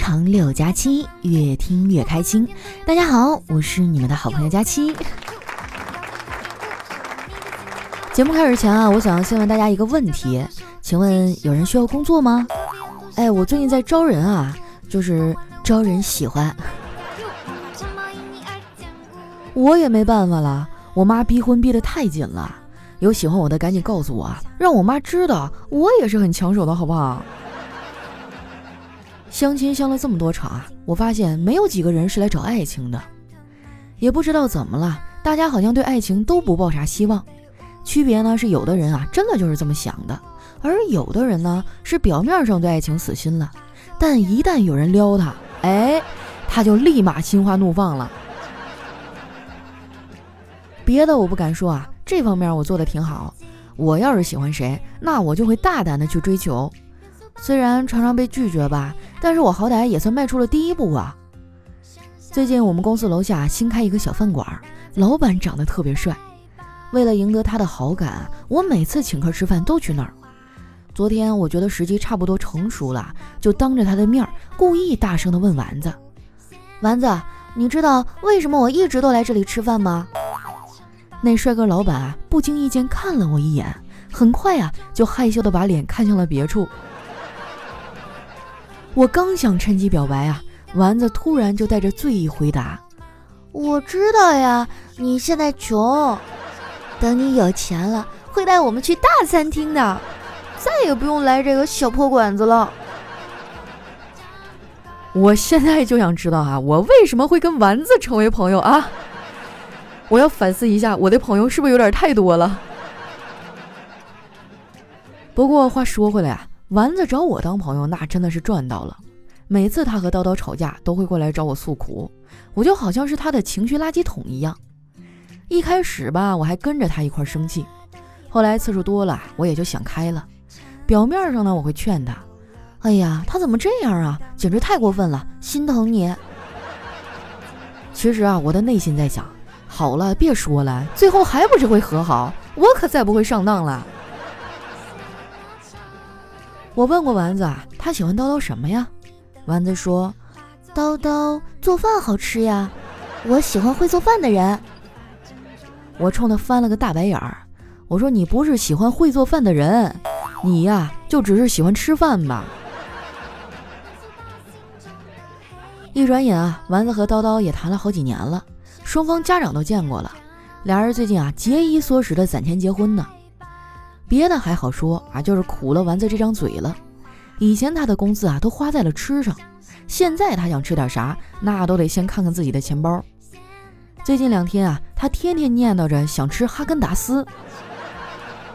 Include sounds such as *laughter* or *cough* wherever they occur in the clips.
长六加七，越听越开心。大家好，我是你们的好朋友佳期。节目开始前啊，我想要先问大家一个问题，请问有人需要工作吗？哎，我最近在招人啊，就是招人喜欢。我也没办法了，我妈逼婚逼得太紧了，有喜欢我的赶紧告诉我，让我妈知道我也是很抢手的，好不好？相亲相了这么多场啊，我发现没有几个人是来找爱情的，也不知道怎么了，大家好像对爱情都不抱啥希望。区别呢是有的人啊真的就是这么想的，而有的人呢是表面上对爱情死心了，但一旦有人撩他，哎，他就立马心花怒放了。别的我不敢说啊，这方面我做的挺好。我要是喜欢谁，那我就会大胆的去追求。虽然常常被拒绝吧，但是我好歹也算迈出了第一步啊。最近我们公司楼下新开一个小饭馆，老板长得特别帅。为了赢得他的好感，我每次请客吃饭都去那儿。昨天我觉得时机差不多成熟了，就当着他的面儿故意大声地问丸子：“丸子，你知道为什么我一直都来这里吃饭吗？”那帅哥老板啊，不经意间看了我一眼，很快啊，就害羞地把脸看向了别处。我刚想趁机表白啊，丸子突然就带着醉意回答：“我知道呀，你现在穷，等你有钱了，会带我们去大餐厅的，再也不用来这个小破馆子了。”我现在就想知道啊，我为什么会跟丸子成为朋友啊？我要反思一下，我的朋友是不是有点太多了？不过话说回来啊。丸子找我当朋友，那真的是赚到了。每次他和叨叨吵架，都会过来找我诉苦，我就好像是他的情绪垃圾桶一样。一开始吧，我还跟着他一块生气，后来次数多了，我也就想开了。表面上呢，我会劝他：“哎呀，他怎么这样啊？简直太过分了，心疼你。”其实啊，我的内心在想：好了，别说了，最后还不是会和好？我可再不会上当了。我问过丸子啊，他喜欢叨叨什么呀？丸子说：“叨叨做饭好吃呀，我喜欢会做饭的人。”我冲他翻了个大白眼儿，我说：“你不是喜欢会做饭的人，你呀就只是喜欢吃饭吧。”一转眼啊，丸子和叨叨也谈了好几年了，双方家长都见过了，俩人最近啊节衣缩食的攒钱结婚呢。别的还好说啊，就是苦了丸子这张嘴了。以前他的工资啊都花在了吃上，现在他想吃点啥，那都得先看看自己的钱包。最近两天啊，他天天念叨着想吃哈根达斯，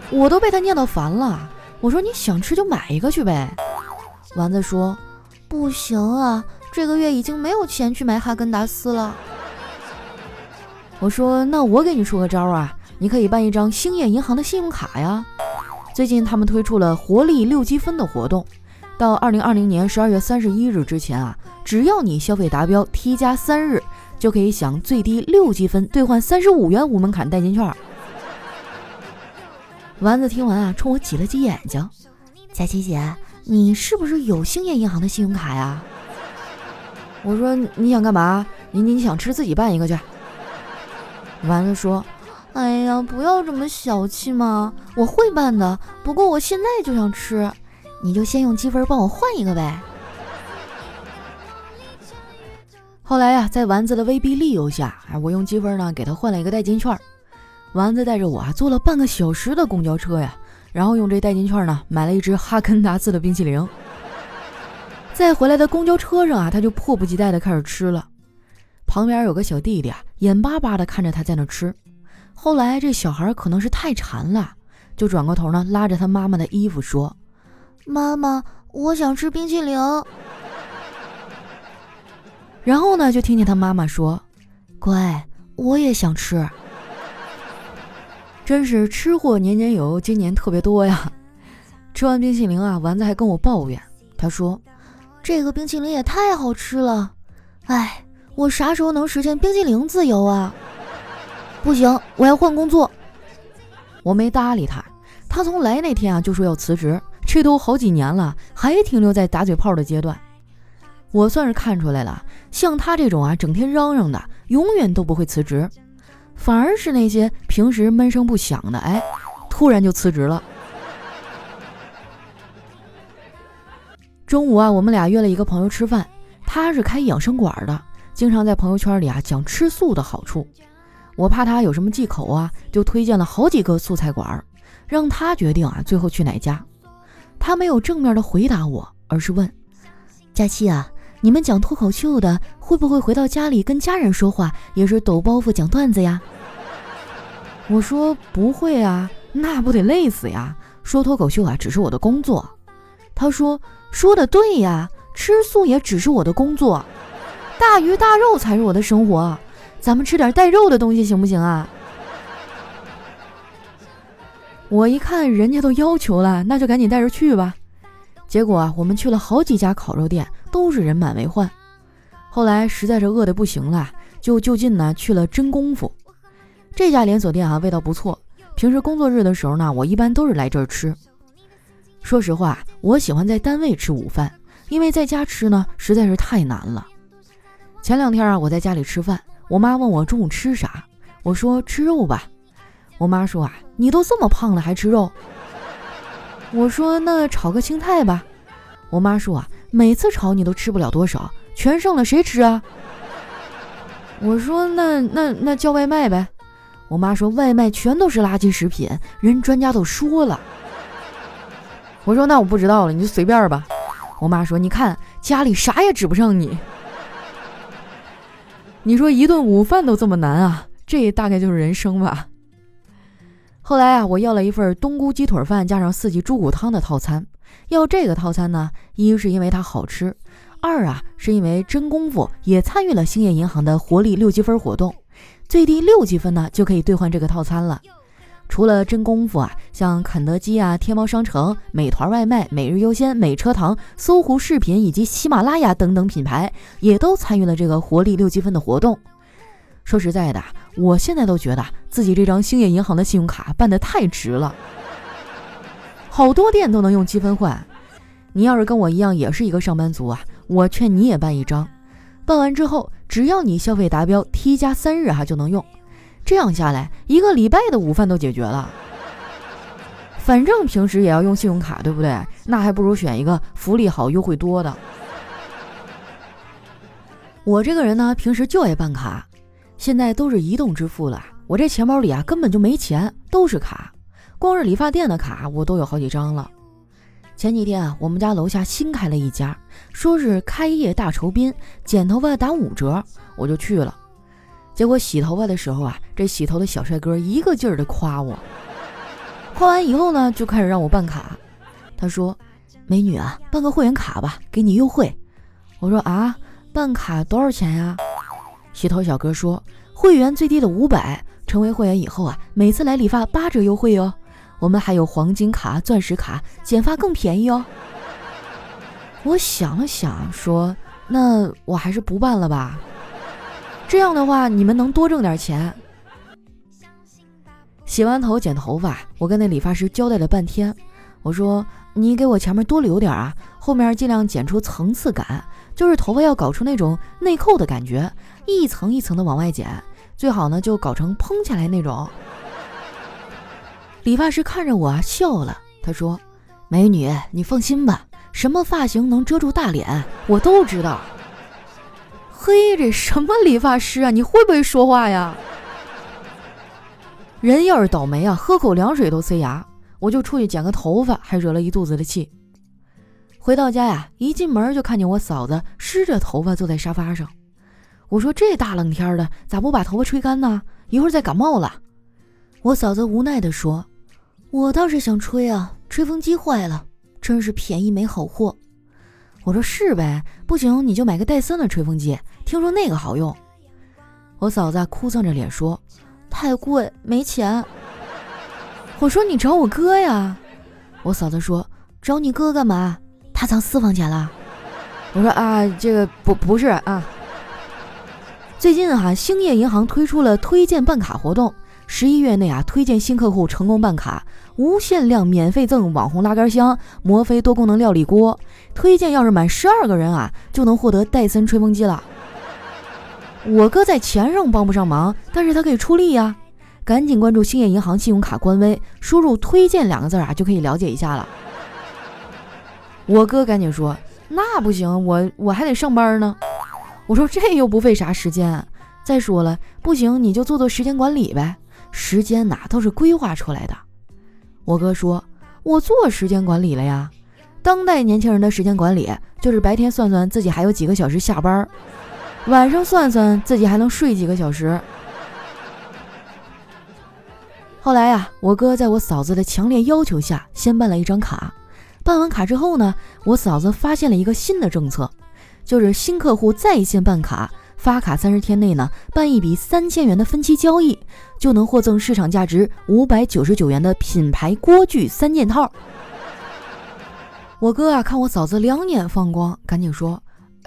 我都被他念叨烦了。我说你想吃就买一个去呗。丸子说不行啊，这个月已经没有钱去买哈根达斯了。我说那我给你出个招啊，你可以办一张兴业银行的信用卡呀。最近他们推出了活力六积分的活动，到二零二零年十二月三十一日之前啊，只要你消费达标，T 加三日，就可以享最低六积分兑换三十五元无门槛代金券。丸子听完啊，冲我挤了挤眼睛：“佳琪姐，你是不是有兴业银行的信用卡呀？”我说：“你想干嘛？你你想吃自己办一个去。”丸子说。哎呀，不要这么小气嘛！我会办的，不过我现在就想吃，你就先用积分帮我换一个呗。后来呀，在丸子的威逼利诱下，我用积分呢给他换了一个代金券。丸子带着我啊坐了半个小时的公交车呀，然后用这代金券呢买了一只哈根达斯的冰淇淋。在回来的公交车上啊，他就迫不及待的开始吃了。旁边有个小弟弟啊，眼巴巴的看着他在那吃。后来这小孩可能是太馋了，就转过头呢，拉着他妈妈的衣服说：“妈妈，我想吃冰淇淋。”然后呢，就听见他妈妈说：“乖，我也想吃。”真是吃货年年有，今年特别多呀！吃完冰淇淋啊，丸子还跟我抱怨，他说：“这个冰淇淋也太好吃了，哎，我啥时候能实现冰淇淋自由啊？”不行，我要换工作。我没搭理他。他从来那天啊就说要辞职，这都好几年了，还停留在打嘴炮的阶段。我算是看出来了，像他这种啊，整天嚷嚷的，永远都不会辞职，反而是那些平时闷声不响的，哎，突然就辞职了。*laughs* 中午啊，我们俩约了一个朋友吃饭，他是开养生馆的，经常在朋友圈里啊讲吃素的好处。我怕他有什么忌口啊，就推荐了好几个素菜馆，让他决定啊，最后去哪家。他没有正面的回答我，而是问：“佳期啊，你们讲脱口秀的，会不会回到家里跟家人说话也是抖包袱讲段子呀？”我说：“不会啊，那不得累死呀！说脱口秀啊，只是我的工作。”他说。说的对呀，吃素也只是我的工作，大鱼大肉才是我的生活。咱们吃点带肉的东西行不行啊？我一看人家都要求了，那就赶紧带着去吧。结果啊，我们去了好几家烤肉店，都是人满为患。后来实在是饿得不行了，就就近呢去了真功夫这家连锁店啊，味道不错。平时工作日的时候呢，我一般都是来这儿吃。说实话，我喜欢在单位吃午饭，因为在家吃呢实在是太难了。前两天啊，我在家里吃饭，我妈问我中午吃啥，我说吃肉吧。我妈说啊，你都这么胖了还吃肉？我说那炒个青菜吧。我妈说啊，每次炒你都吃不了多少，全剩了谁吃啊？我说那那那叫外卖呗。我妈说外卖全都是垃圾食品，人专家都说了。我说那我不知道了，你就随便吧。我妈说：“你看家里啥也指不上你。”你说一顿午饭都这么难啊，这大概就是人生吧。后来啊，我要了一份冬菇鸡腿饭加上四季猪骨汤的套餐。要这个套餐呢，一是因为它好吃，二啊是因为真功夫也参与了兴业银行的活力六积分活动，最低六积分呢就可以兑换这个套餐了。除了真功夫啊，像肯德基啊、天猫商城、美团外卖、每日优鲜、美车堂、搜狐视频以及喜马拉雅等等品牌，也都参与了这个活力六积分的活动。说实在的，我现在都觉得自己这张兴业银行的信用卡办得太值了，好多店都能用积分换。你要是跟我一样也是一个上班族啊，我劝你也办一张。办完之后，只要你消费达标，T 加三日哈就能用。这样下来，一个礼拜的午饭都解决了。反正平时也要用信用卡，对不对？那还不如选一个福利好、优惠多的。我这个人呢，平时就爱办卡，现在都是移动支付了，我这钱包里啊根本就没钱，都是卡。光是理发店的卡，我都有好几张了。前几天啊，我们家楼下新开了一家，说是开业大酬宾，剪头发打五折，我就去了。结果洗头发的时候啊，这洗头的小帅哥一个劲儿的夸我，夸完以后呢，就开始让我办卡。他说：“美女啊，办个会员卡吧，给你优惠。”我说：“啊，办卡多少钱呀？”洗头小哥说：“会员最低的五百，成为会员以后啊，每次来理发八折优惠哦。我们还有黄金卡、钻石卡，剪发更便宜哦。”我想了想说：“那我还是不办了吧。”这样的话，你们能多挣点钱。洗完头剪头发，我跟那理发师交代了半天，我说：“你给我前面多留点啊，后面尽量剪出层次感，就是头发要搞出那种内扣的感觉，一层一层的往外剪，最好呢就搞成蓬起来那种。” *laughs* 理发师看着我啊笑了，他说：“美女，你放心吧，什么发型能遮住大脸，我都知道。”嘿，这什么理发师啊？你会不会说话呀？*laughs* 人要是倒霉啊，喝口凉水都塞牙。我就出去剪个头发，还惹了一肚子的气。回到家呀，一进门就看见我嫂子湿着头发坐在沙发上。我说：“这大冷天的，咋不把头发吹干呢？一会儿再感冒了。”我嫂子无奈地说：“我倒是想吹啊，吹风机坏了，真是便宜没好货。”我说：“是呗，不行你就买个戴森的吹风机。”听说那个好用，我嫂子哭丧着脸说：“太贵，没钱。”我说：“你找我哥呀。”我嫂子说：“找你哥干嘛？他藏私房钱了。”我说：“啊，这个不不是啊。最近哈，兴业银行推出了推荐办卡活动，十一月内啊，推荐新客户成功办卡，无限量免费赠网红拉杆箱、摩飞多功能料理锅。推荐要是满十二个人啊，就能获得戴森吹风机了。我哥在钱上帮不上忙，但是他可以出力呀。赶紧关注兴业银行信用卡官微，输入“推荐”两个字啊，就可以了解一下了。我哥赶紧说：“那不行，我我还得上班呢。”我说：“这又不费啥时间。再说了，不行你就做做时间管理呗。时间哪都是规划出来的。”我哥说：“我做时间管理了呀。当代年轻人的时间管理就是白天算算自己还有几个小时下班，晚上算算自己还能睡几个小时。”后来呀，我哥在我嫂子的强烈要求下，先办了一张卡。办完卡之后呢，我嫂子发现了一个新的政策，就是新客户在线办卡，发卡三十天内呢，办一笔三千元的分期交易，就能获赠市场价值五百九十九元的品牌锅具三件套。我哥啊，看我嫂子两眼放光，赶紧说：“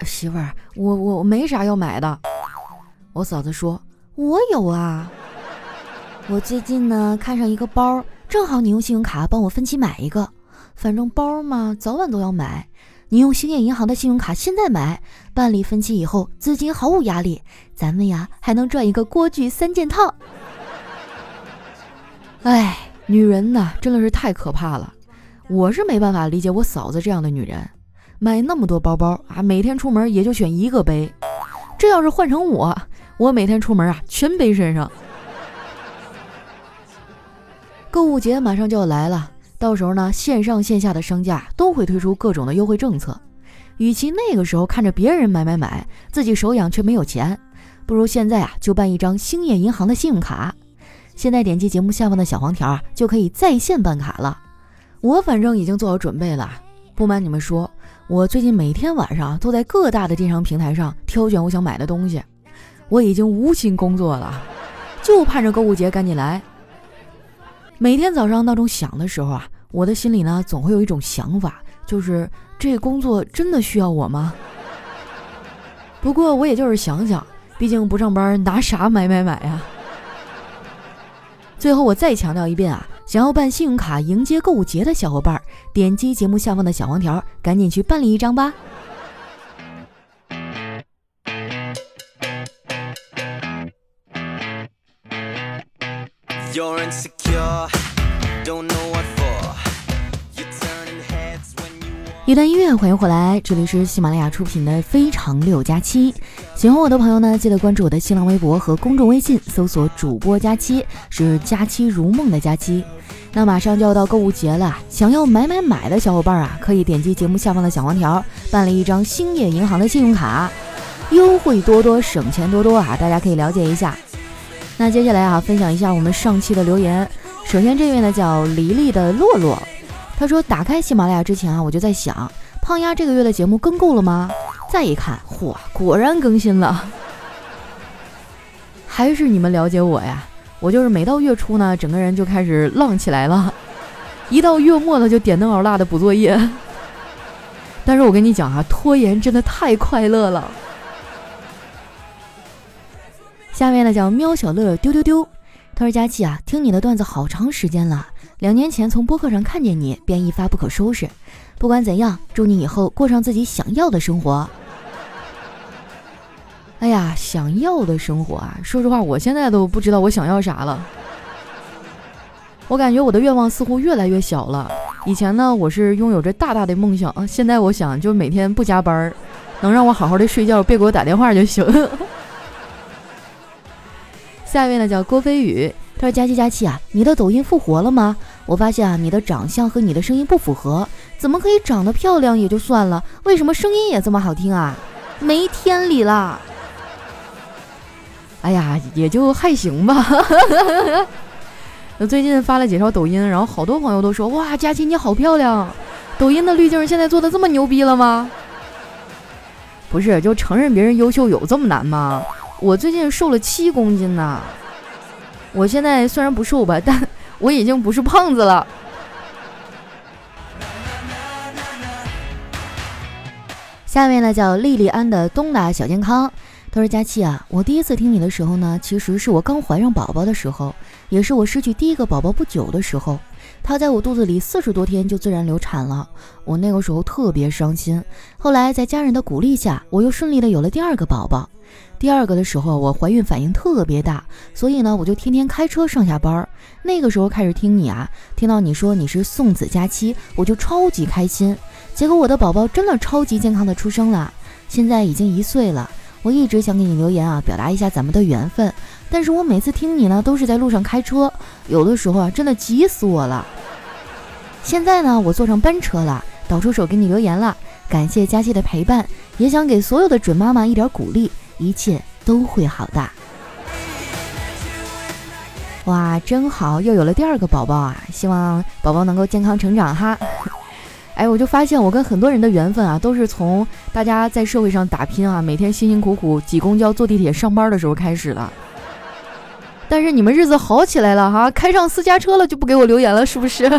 媳妇儿，我我我没啥要买的。”我嫂子说：“我有啊，我最近呢看上一个包，正好你用信用卡帮我分期买一个。”反正包嘛，早晚都要买。你用兴业银行的信用卡现在买，办理分期以后，资金毫无压力，咱们呀还能赚一个锅具三件套。哎，女人呐，真的是太可怕了。我是没办法理解我嫂子这样的女人，买那么多包包啊，每天出门也就选一个背。这要是换成我，我每天出门啊，全背身上。购物节马上就要来了。到时候呢，线上线下的商家都会推出各种的优惠政策。与其那个时候看着别人买买买，自己手痒却没有钱，不如现在啊就办一张兴业银行的信用卡。现在点击节目下方的小黄条啊，就可以在线办卡了。我反正已经做好准备了。不瞒你们说，我最近每天晚上都在各大的电商平台上挑选我想买的东西。我已经无心工作了，就盼着购物节赶紧来。每天早上闹钟响的时候啊，我的心里呢总会有一种想法，就是这工作真的需要我吗？*laughs* 不过我也就是想想，毕竟不上班拿啥买买买呀。最后我再强调一遍啊，想要办信用卡迎接购物节的小伙伴，点击节目下方的小黄条，赶紧去办理一张吧。一段音乐，欢迎回来，这里是喜马拉雅出品的《非常六加七》。喜欢我的朋友呢，记得关注我的新浪微博和公众微信，搜索“主播佳期”，是“佳期如梦”的佳期。那马上就要到购物节了，想要买买买的小伙伴啊，可以点击节目下方的小黄条，办理一张兴业银行的信用卡，优惠多多，省钱多多啊！大家可以了解一下。那接下来啊，分享一下我们上期的留言。首先这位呢叫黎黎的洛洛，他说打开喜马拉雅之前啊，我就在想，胖丫这个月的节目更够了吗？再一看，嚯，果然更新了。还是你们了解我呀，我就是每到月初呢，整个人就开始浪起来了，一到月末呢就点灯熬蜡的补作业。*laughs* 但是我跟你讲啊，拖延真的太快乐了。下面呢叫喵小乐丢丢丢，他说佳琪啊，听你的段子好长时间了，两年前从播客上看见你，便一发不可收拾。不管怎样，祝你以后过上自己想要的生活。*laughs* 哎呀，想要的生活啊，说实话，我现在都不知道我想要啥了。我感觉我的愿望似乎越来越小了。以前呢，我是拥有着大大的梦想，现在我想就每天不加班，能让我好好的睡觉，别给我打电话就行。*laughs* 下一位呢叫郭飞宇，他说：“佳期佳期啊，你的抖音复活了吗？我发现啊，你的长相和你的声音不符合，怎么可以长得漂亮也就算了，为什么声音也这么好听啊？没天理了！哎呀，也就还行吧。我 *laughs* 最近发了几条抖音，然后好多朋友都说：哇，佳期你好漂亮！抖音的滤镜现在做的这么牛逼了吗？不是，就承认别人优秀有这么难吗？”我最近瘦了七公斤呢，我现在虽然不瘦吧，但我已经不是胖子了。下面呢叫莉莉安的东达小健康，他说：“佳期啊，我第一次听你的时候呢，其实是我刚怀上宝宝的时候，也是我失去第一个宝宝不久的时候。她在我肚子里四十多天就自然流产了，我那个时候特别伤心。后来在家人的鼓励下，我又顺利的有了第二个宝宝。第二个的时候，我怀孕反应特别大，所以呢，我就天天开车上下班。那个时候开始听你啊，听到你说你是送子佳期，我就超级开心。结果我的宝宝真的超级健康的出生了，现在已经一岁了。我一直想给你留言啊，表达一下咱们的缘分。但是我每次听你呢，都是在路上开车，有的时候啊，真的急死我了。现在呢，我坐上班车了，导出手给你留言了，感谢佳期的陪伴，也想给所有的准妈妈一点鼓励，一切都会好的。哇，真好，又有了第二个宝宝啊！希望宝宝能够健康成长哈。*laughs* 哎，我就发现我跟很多人的缘分啊，都是从大家在社会上打拼啊，每天辛辛苦苦挤公交、坐地铁上班的时候开始的。但是你们日子好起来了哈，开上私家车了就不给我留言了，是不是？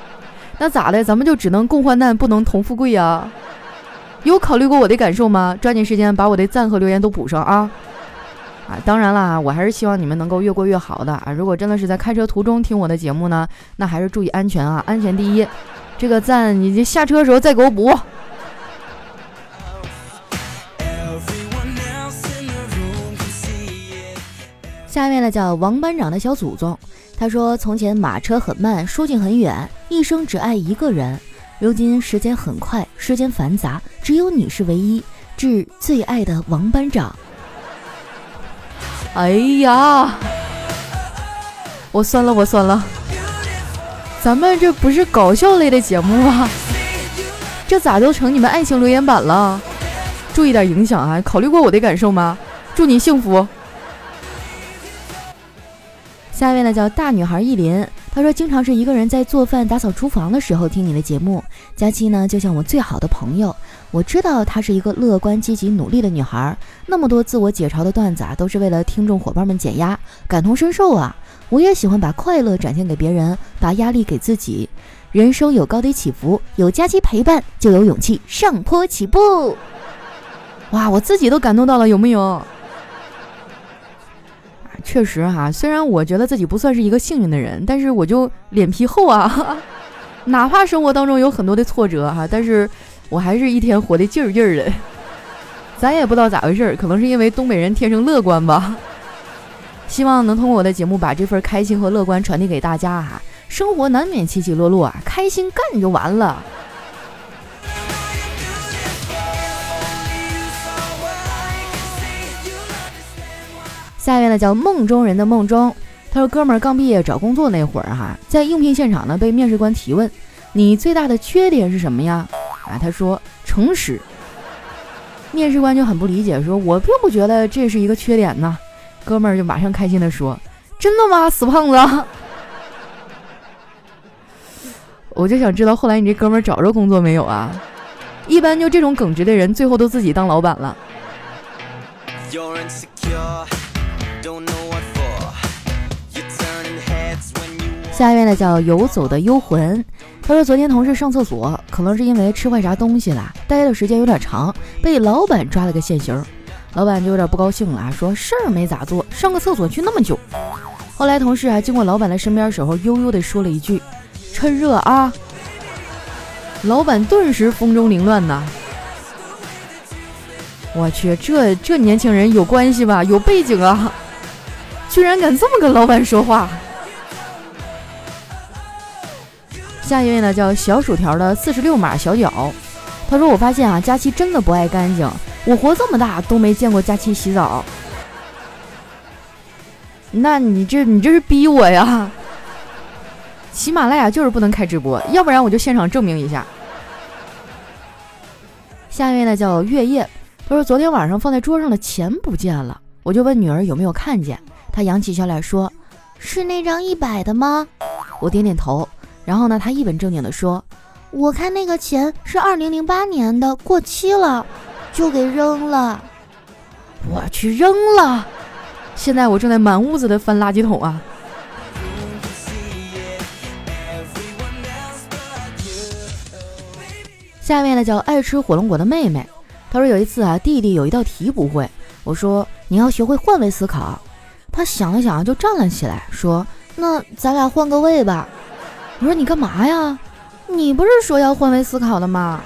*laughs* 那咋的？咱们就只能共患难，不能同富贵呀？有考虑过我的感受吗？抓紧时间把我的赞和留言都补上啊！啊，当然了，我还是希望你们能够越过越好的啊！如果真的是在开车途中听我的节目呢，那还是注意安全啊，安全第一。这个赞，你就下车的时候再给我补。下面呢叫王班长的小祖宗，他说：从前马车很慢，书信很远，一生只爱一个人。如今时间很快，世间繁杂，只有你是唯一。致最爱的王班长。哎呀，我酸了，我酸了。咱们这不是搞笑类的节目吗？这咋就成你们爱情留言板了？注意点影响啊！考虑过我的感受吗？祝你幸福。下一位呢叫大女孩意林，他说经常是一个人在做饭、打扫厨房的时候听你的节目。佳期呢就像我最好的朋友，我知道她是一个乐观、积极、努力的女孩。那么多自我解嘲的段子啊，都是为了听众伙伴们减压，感同身受啊！我也喜欢把快乐展现给别人，把压力给自己。人生有高低起伏，有佳期陪伴，就有勇气上坡起步。哇，我自己都感动到了，有没有？确实哈，虽然我觉得自己不算是一个幸运的人，但是我就脸皮厚啊，*laughs* 哪怕生活当中有很多的挫折哈，但是我还是一天活得劲儿劲儿的。咱也不知道咋回事儿，可能是因为东北人天生乐观吧。希望能通过我的节目把这份开心和乐观传递给大家哈。生活难免起起落落啊，开心干就完了。下一位呢叫梦中人的梦中，他说：“哥们儿刚毕业找工作那会儿哈，在应聘现场呢被面试官提问，你最大的缺点是什么呀？啊，他说诚实。面试官就很不理解，说我并不觉得这是一个缺点呢。哥们儿就马上开心的说：真的吗，死胖子？*laughs* 我就想知道后来你这哥们儿找着工作没有啊？一般就这种耿直的人，最后都自己当老板了。”下一位呢叫游走的幽魂，他说昨天同事上厕所，可能是因为吃坏啥东西了，待的时间有点长，被老板抓了个现行。老板就有点不高兴了，说事儿没咋做，上个厕所去那么久。后来同事啊经过老板的身边时候，悠悠的说了一句：“趁热啊。”老板顿时风中凌乱呐。我去，这这年轻人有关系吧？有背景啊？居然敢这么跟老板说话！下一位呢，叫小薯条的四十六码小脚，他说：“我发现啊，佳期真的不爱干净，我活这么大都没见过佳期洗澡。那你这你这是逼我呀？喜马拉雅就是不能开直播，要不然我就现场证明一下。”下一位呢，叫月夜，他说：“昨天晚上放在桌上的钱不见了，我就问女儿有没有看见，她扬起笑脸说：是那张一百的吗？我点点头。”然后呢，他一本正经地说：“我看那个钱是二零零八年的，过期了，就给扔了。我去扔了。现在我正在满屋子的翻垃圾桶啊。”下面呢叫爱吃火龙果的妹妹，她说有一次啊，弟弟有一道题不会，我说你要学会换位思考。他想了想就站了起来，说。那咱俩换个位吧。我说你干嘛呀？你不是说要换位思考的吗？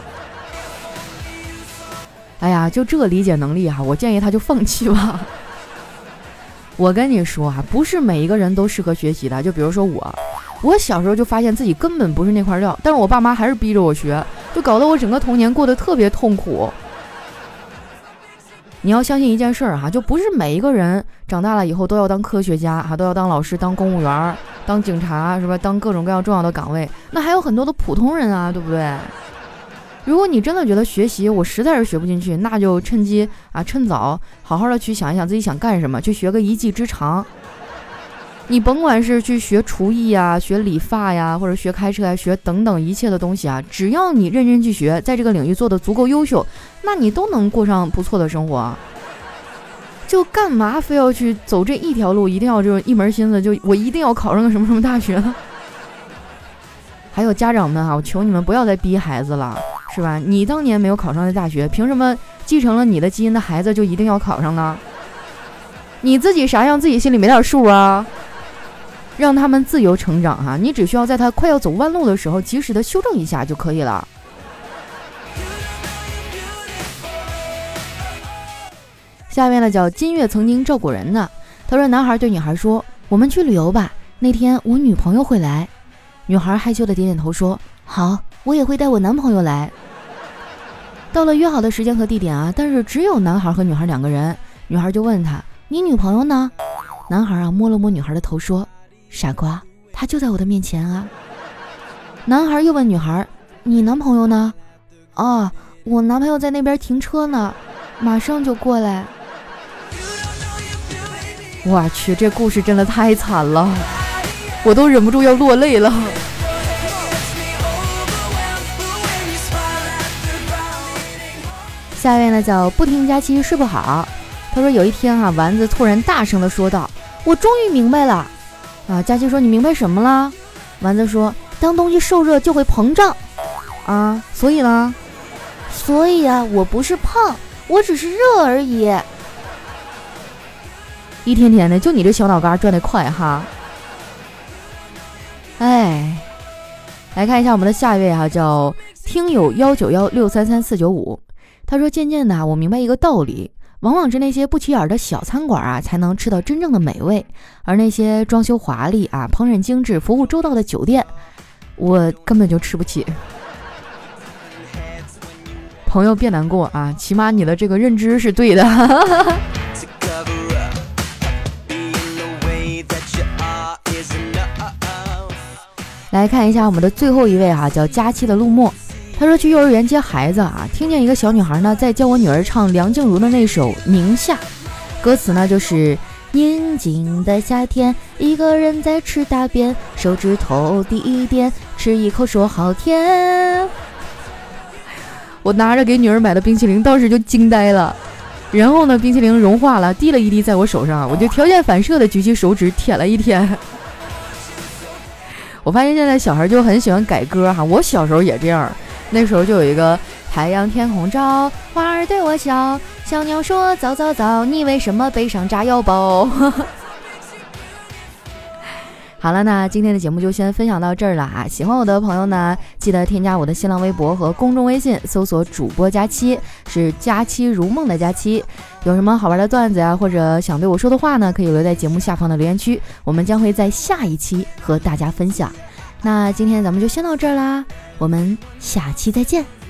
哎呀，就这理解能力哈，我建议他就放弃吧。我跟你说啊，不是每一个人都适合学习的。就比如说我，我小时候就发现自己根本不是那块料，但是我爸妈还是逼着我学，就搞得我整个童年过得特别痛苦。你要相信一件事儿哈，就不是每一个人长大了以后都要当科学家哈，都要当老师、当公务员、当警察是吧？当各种各样重要的岗位，那还有很多的普通人啊，对不对？如果你真的觉得学习我实在是学不进去，那就趁机啊，趁早好好的去想一想自己想干什么，去学个一技之长。你甭管是去学厨艺啊、学理发呀，或者学开车呀、学等等一切的东西啊，只要你认真去学，在这个领域做的足够优秀，那你都能过上不错的生活。就干嘛非要去走这一条路，一定要就一门心思，就我一定要考上个什么什么大学呢？*laughs* 还有家长们啊，我求你们不要再逼孩子了。是吧？你当年没有考上的大学，凭什么继承了你的基因的孩子就一定要考上呢？你自己啥样，自己心里没点数啊？让他们自由成长哈，你只需要在他快要走弯路的时候，及时的修正一下就可以了。下面呢叫金月曾经照顾人呢，他说：“男孩对女孩说，我们去旅游吧，那天我女朋友会来。”女孩害羞的点点头说：“好。”我也会带我男朋友来。到了约好的时间和地点啊，但是只有男孩和女孩两个人。女孩就问他：“你女朋友呢？”男孩啊摸了摸女孩的头说：“傻瓜，她就在我的面前啊。”男孩又问女孩：“你男朋友呢？”“啊，我男朋友在那边停车呢，马上就过来。”我去，这故事真的太惨了，我都忍不住要落泪了。下一位呢叫不听佳期睡不好，他说有一天哈，丸子突然大声的说道：“我终于明白了。”啊，佳期说：“你明白什么了？”丸子说：“当东西受热就会膨胀。”啊，所以呢？所以啊，我不是胖，我只是热而已。一天天的，就你这小脑瓜转得快哈。哎，来看一下我们的下一位哈，叫听友幺九幺六三三四九五。他说：“渐渐的，我明白一个道理，往往是那些不起眼的小餐馆啊，才能吃到真正的美味，而那些装修华丽啊、烹饪精致、服务周到的酒店，我根本就吃不起。*laughs* ”朋友别难过啊，起码你的这个认知是对的。*laughs* 来看一下我们的最后一位哈，叫佳期的陆墨。他说去幼儿园接孩子啊，听见一个小女孩呢在教我女儿唱梁静茹的那首《宁夏》，歌词呢就是宁静的夏天，一个人在吃大便，手指头滴一点，吃一口说好甜。我拿着给女儿买的冰淇淋，当时就惊呆了。然后呢，冰淇淋融化了，滴了一滴在我手上，我就条件反射的举起手指舔了一舔。我发现现在小孩就很喜欢改歌哈，我小时候也这样。那时候就有一个太阳天空照，花儿对我笑，小鸟说早早早，你为什么背上炸药包？*laughs* 好了，那今天的节目就先分享到这儿了啊！喜欢我的朋友呢，记得添加我的新浪微博和公众微信，搜索主播佳期，是佳期如梦的佳期。有什么好玩的段子呀，或者想对我说的话呢，可以留在节目下方的留言区，我们将会在下一期和大家分享。那今天咱们就先到这儿啦。我们下期再见。